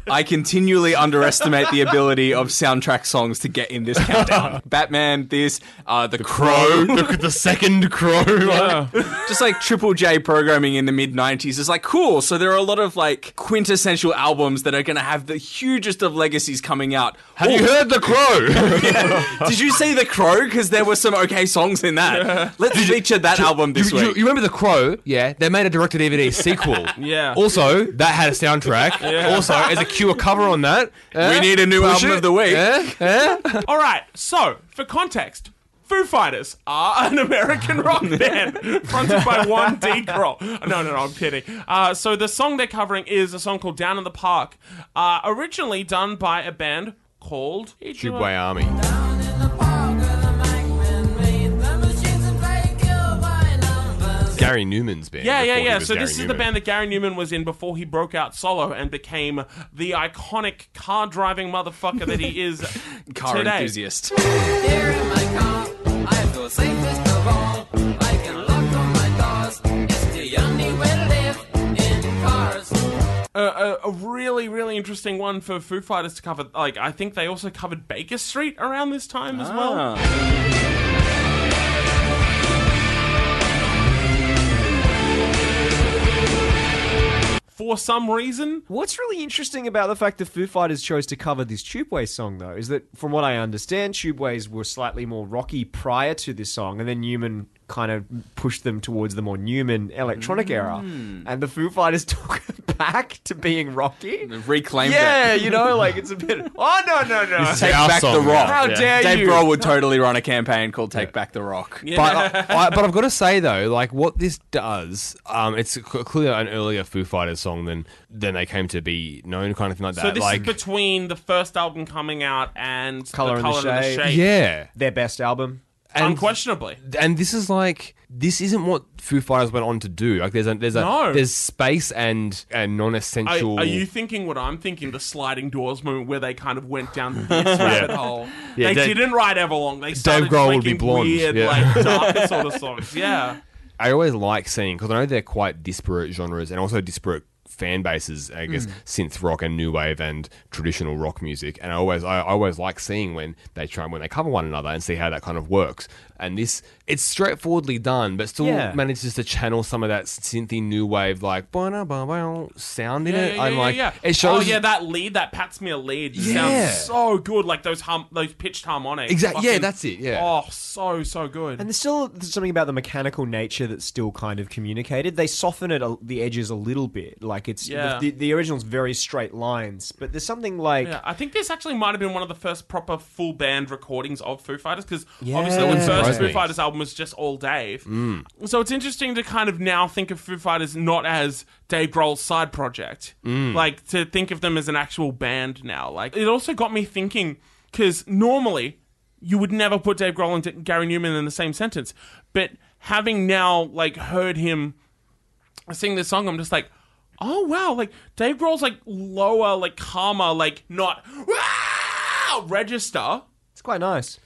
Speaker 3: I continually underestimate the ability of soundtrack songs to get in this countdown. Batman, this, uh, The Crow.
Speaker 4: Look at the second crow.
Speaker 3: just like Triple J programming in the mid 90s is like cool. So there are a lot of like quintessential albums that are going to have the hugest of legacies coming out.
Speaker 4: Have you heard the crow? yeah.
Speaker 3: Did you see The Crow? Because there were some okay songs in that. Let's feature that album this
Speaker 4: you, you-
Speaker 3: week.
Speaker 4: you remember the crow? Yeah, they made a direct-to-DVD sequel.
Speaker 1: Yeah.
Speaker 4: Also, that had a soundtrack. Yeah. Also, as a Cure cover on that.
Speaker 3: we need a new
Speaker 4: Push
Speaker 3: album
Speaker 4: it.
Speaker 3: of the week.
Speaker 4: Eh? Eh?
Speaker 1: All right, so for context, Foo Fighters are an American rock band fronted by one D. Kroll. No, no, no, I'm kidding. Uh, so the song they're covering is a song called "Down in the Park," uh, originally done by a band called
Speaker 4: Tubeway Army. Gary Numan's band.
Speaker 1: Yeah, yeah, yeah. So
Speaker 4: Gary
Speaker 1: this is the band that Gary Numan was in before he broke out solo and became the iconic car driving motherfucker that he is
Speaker 3: Car
Speaker 1: today.
Speaker 3: enthusiast.
Speaker 9: Here in my car, I feel safest of all. I can lock all my doors. It's the only way to live in cars.
Speaker 1: a, a, a really, really interesting one for Foo Fighters to cover. Like, I think they also covered Baker Street around this time as well.
Speaker 3: Ah.
Speaker 1: For some reason,
Speaker 2: What's really interesting about the fact that Foo Fighters chose to cover this Tubeway song, though, is that from what I understand, Tubeways were slightly more rocky prior to this song, and then Numan kind of pushed them towards the more Numan electronic era,
Speaker 3: Mm.
Speaker 2: and the Foo Fighters took it back to being rocky.
Speaker 3: Reclaimed it.
Speaker 2: Yeah,
Speaker 3: it.
Speaker 2: you know, like it's a bit. Oh no, no, no!
Speaker 4: This is
Speaker 3: Take back
Speaker 4: song
Speaker 3: the
Speaker 4: now.
Speaker 3: rock.
Speaker 2: How
Speaker 4: Yeah.
Speaker 2: dare
Speaker 3: Dave
Speaker 2: you?
Speaker 3: Grohl would totally run a campaign called "Take Back the Rock."
Speaker 4: But I, I, but I've got to say though, like what this does, um, it's clearly an earlier Foo Fighters song than than they came to be known, kind of thing like that.
Speaker 1: So this
Speaker 4: like,
Speaker 1: is between the first album coming out and
Speaker 2: Colour
Speaker 1: the
Speaker 2: and the
Speaker 1: Colour and the
Speaker 2: Shape.
Speaker 1: Shape.
Speaker 4: yeah,
Speaker 2: Their best album.
Speaker 4: And
Speaker 1: Unquestionably.
Speaker 4: and this is like this isn't what Foo Fighters went on to do. Like there's a there's a
Speaker 1: No.
Speaker 4: there's space and and non-essential.
Speaker 1: are you thinking what I'm thinking? The sliding doors moment where they kind of went down this rabbit hole.
Speaker 4: Yeah,
Speaker 1: they
Speaker 4: Dave-
Speaker 1: didn't write Everlong. They started
Speaker 4: Grohl would be blonde,
Speaker 1: weird,
Speaker 4: yeah.
Speaker 1: like darker sort of songs. Yeah.
Speaker 4: I always like seeing because I know they're quite disparate genres and also disparate fan bases. I guess mm. synth rock and new wave and traditional rock music. And I always I, I always like seeing when they try and when they cover one another and see how that kind of works. And this it's straightforwardly done, but still
Speaker 2: Yeah.
Speaker 4: manages to channel some of that synthy new wave like "Ba-da-ba-ba" sound in
Speaker 1: Yeah,
Speaker 4: it.
Speaker 1: yeah,
Speaker 4: I'm
Speaker 1: yeah,
Speaker 4: like
Speaker 1: yeah.
Speaker 4: it shows
Speaker 1: Oh yeah, that lead, that Pat Smear lead,
Speaker 4: Yeah.
Speaker 1: sounds so good. Like those hum, those pitched harmonics.
Speaker 4: Exact- yeah, that's it, yeah.
Speaker 1: Oh, so so good.
Speaker 2: And there's still something about the mechanical nature that's still kind of communicated. They soften it a, the edges a little bit, like it's
Speaker 1: Yeah.
Speaker 2: the, the original's very straight lines, but there's something like
Speaker 1: Yeah, I think this actually might have been one of the first proper full band recordings of Foo Fighters because
Speaker 2: Yeah.
Speaker 1: obviously when
Speaker 2: Wouldn't
Speaker 1: first
Speaker 4: surprise
Speaker 1: Foo
Speaker 4: me.
Speaker 1: Fighters album was just all Dave. So it's interesting to kind of now think of Foo Fighters not as Dave Grohl's side project, like to think of them as an actual band now. Like it also got me thinking because normally you would never put Dave Grohl and D- Gary Numan in the same sentence, but having now like heard him sing this song, I'm just like, oh wow, like Dave Grohl's like lower, like calmer, like not "Wow!" register.
Speaker 2: it's quite nice.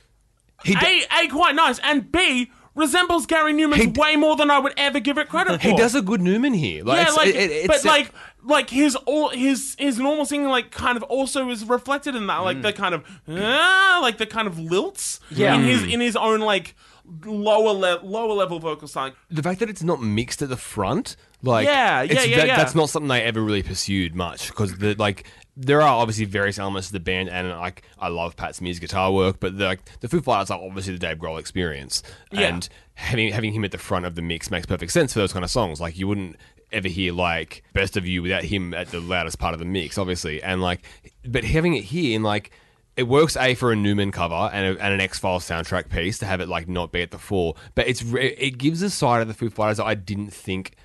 Speaker 4: He do-
Speaker 1: A, A quite nice, and B resembles Gary
Speaker 4: Numan's d-
Speaker 1: way more than I would ever give it credit for.
Speaker 4: he does a good Numan here. Like,
Speaker 1: yeah,
Speaker 4: it's-
Speaker 1: like,
Speaker 4: it- it-
Speaker 1: but like, like his all his his normal singing, like, kind of also is reflected in that, like the kind of, ah, like the kind of lilts,
Speaker 2: Yeah.
Speaker 1: in his in his own like lower le- lower level vocal style.
Speaker 4: the fact that it's not mixed at the front, like
Speaker 1: Yeah, yeah,
Speaker 4: it's
Speaker 1: yeah,
Speaker 4: that-
Speaker 1: yeah.
Speaker 4: that's not something they ever really pursued much because the like there are obviously various elements of the band and like I love Pat Smear's guitar work, but the, like the Foo Fighters are obviously the Dave Grohl experience,
Speaker 1: Yeah.
Speaker 4: and having having him at the front of the mix makes perfect sense for those kind of songs. Like you wouldn't ever hear like Best of You without him at the loudest part of the mix, obviously, and like but having it here in like it works a for a Numan cover and, a, and an X Files soundtrack piece to have it like not be at the fore, but it's it gives a side of the Foo Fighters that I didn't think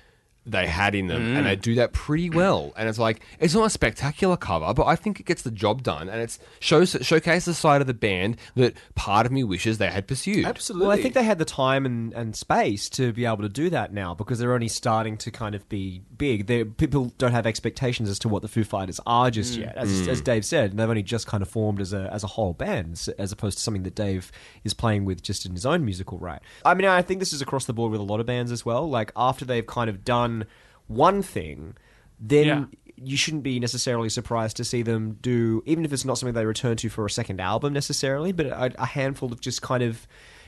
Speaker 4: they had in them, and they mm. do that pretty well. And it's like it's not a spectacular cover, but I think it gets the job done, and it's shows showcase the side of the band that part of me wishes they had pursued.
Speaker 3: Absolutely.
Speaker 2: Well, I think they had the time and, and space to be able to do that now because they're only starting to kind of be big. They're, people don't have expectations as to what the Foo Fighters are just mm. yet. As, mm. as Dave said, they've only just kind of formed as a, as a whole band s- as opposed to something that Dave is playing with just in his own musical right. I mean, I think this is across the board with a lot of bands as well. Like, after they've kind of done one thing, then
Speaker 1: Yeah.
Speaker 2: you shouldn't be necessarily surprised to see them do, even if it's not something they return to for a second album necessarily, but a, a handful of just kind of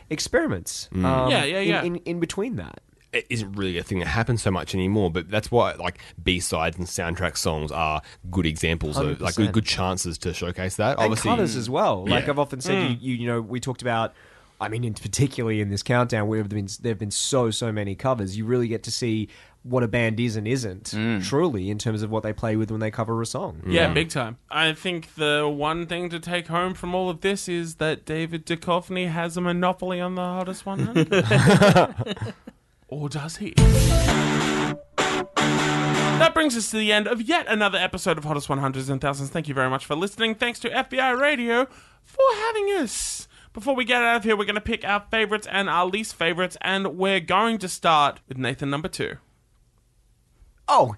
Speaker 2: experiments. Um,
Speaker 1: Yeah, yeah,
Speaker 2: in-
Speaker 1: yeah.
Speaker 2: In, in, between that.
Speaker 4: it isn't really a thing that happens so much anymore. But that's why like B sides and soundtrack songs are good examples of like good, good chances to showcase that.
Speaker 2: And
Speaker 4: Obviously,
Speaker 2: covers as well. Like I've often said, you, you, you know, we talked about. I mean, in, particularly in this countdown, where there have been there have been so so many covers. You really get to see what a band is and isn't mm. truly in terms of what they play with when they cover a song.
Speaker 1: Yeah, big time. I think the one thing to take home from all of this is that David Duchovny has a monopoly on the hottest 100. or does he? That brings us to the end of yet another episode of Hottest 100s and Thousands. Thank you very much for listening. Thanks to FBI Radio for having us. Before we get out of here, we're going to pick our favorites and our least favorites, and we're going to start with Nathan number two.
Speaker 2: Oh,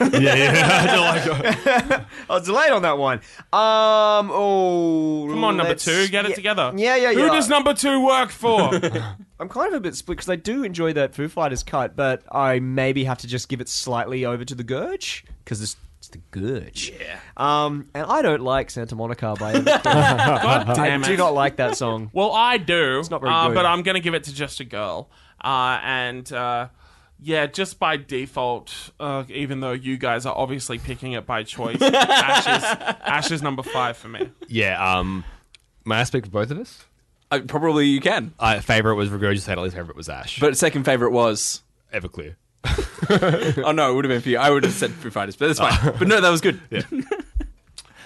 Speaker 4: yeah, yeah.
Speaker 2: I was delayed on that one. Um, oh,
Speaker 1: Come on, number
Speaker 2: let's-
Speaker 1: two, get it
Speaker 2: yeah,
Speaker 1: together.
Speaker 2: Yeah, yeah, yeah.
Speaker 1: Who does number two work for?
Speaker 2: I'm kind of a bit split because I do enjoy that Foo Fighters cut, but I maybe have to just give it slightly over to the Gurge because it's, it's the Gurge. Yeah. Um, and I don't like Santa Monica by.
Speaker 1: God
Speaker 2: I
Speaker 1: damn it.
Speaker 2: do not like that song.
Speaker 1: Well, I do.
Speaker 2: It's not very
Speaker 1: uh,
Speaker 2: good.
Speaker 1: But I'm going to give it to just a girl. Uh, and uh, yeah, just by default, uh, even though you guys are obviously picking it by choice, Ash is, Ash is number five for me.
Speaker 4: yeah. Um, may I speak for both of us?
Speaker 3: Uh, probably you can.
Speaker 4: Uh, favorite was Regurgitator. Least favorite was Ash.
Speaker 3: But second favorite was.
Speaker 4: Everclear.
Speaker 3: Oh no, it would have been for you. I would have said Foo Fighters, but that's fine. but no, that was good.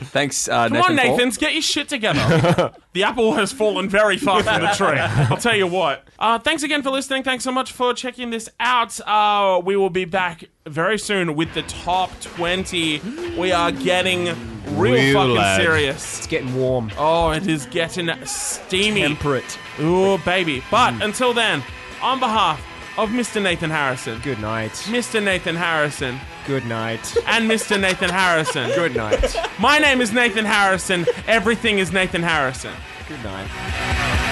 Speaker 3: Thanks, uh,
Speaker 1: Come
Speaker 3: Nathan.
Speaker 1: on,
Speaker 3: Paul.
Speaker 1: Nathans, get your shit together. the apple has fallen very far from the tree. I'll tell you what. Uh, thanks again for listening. Thanks so much for checking this out. Uh, we will be back very soon with the top 20. We are getting real
Speaker 4: Real
Speaker 1: fucking
Speaker 4: lad.
Speaker 1: serious.
Speaker 2: It's getting warm.
Speaker 1: Oh, it is getting steamy.
Speaker 2: Temperate.
Speaker 1: Ooh, baby. But until then, on behalf of Mr. Nathan Harrison,
Speaker 2: Good night.
Speaker 1: Mr. Nathan Harrison,
Speaker 2: Good night.
Speaker 1: and Mr. Nathan Harrison.
Speaker 2: Good night.
Speaker 1: My name is Nathan Harrison. Everything is Nathan Harrison.
Speaker 2: Good night.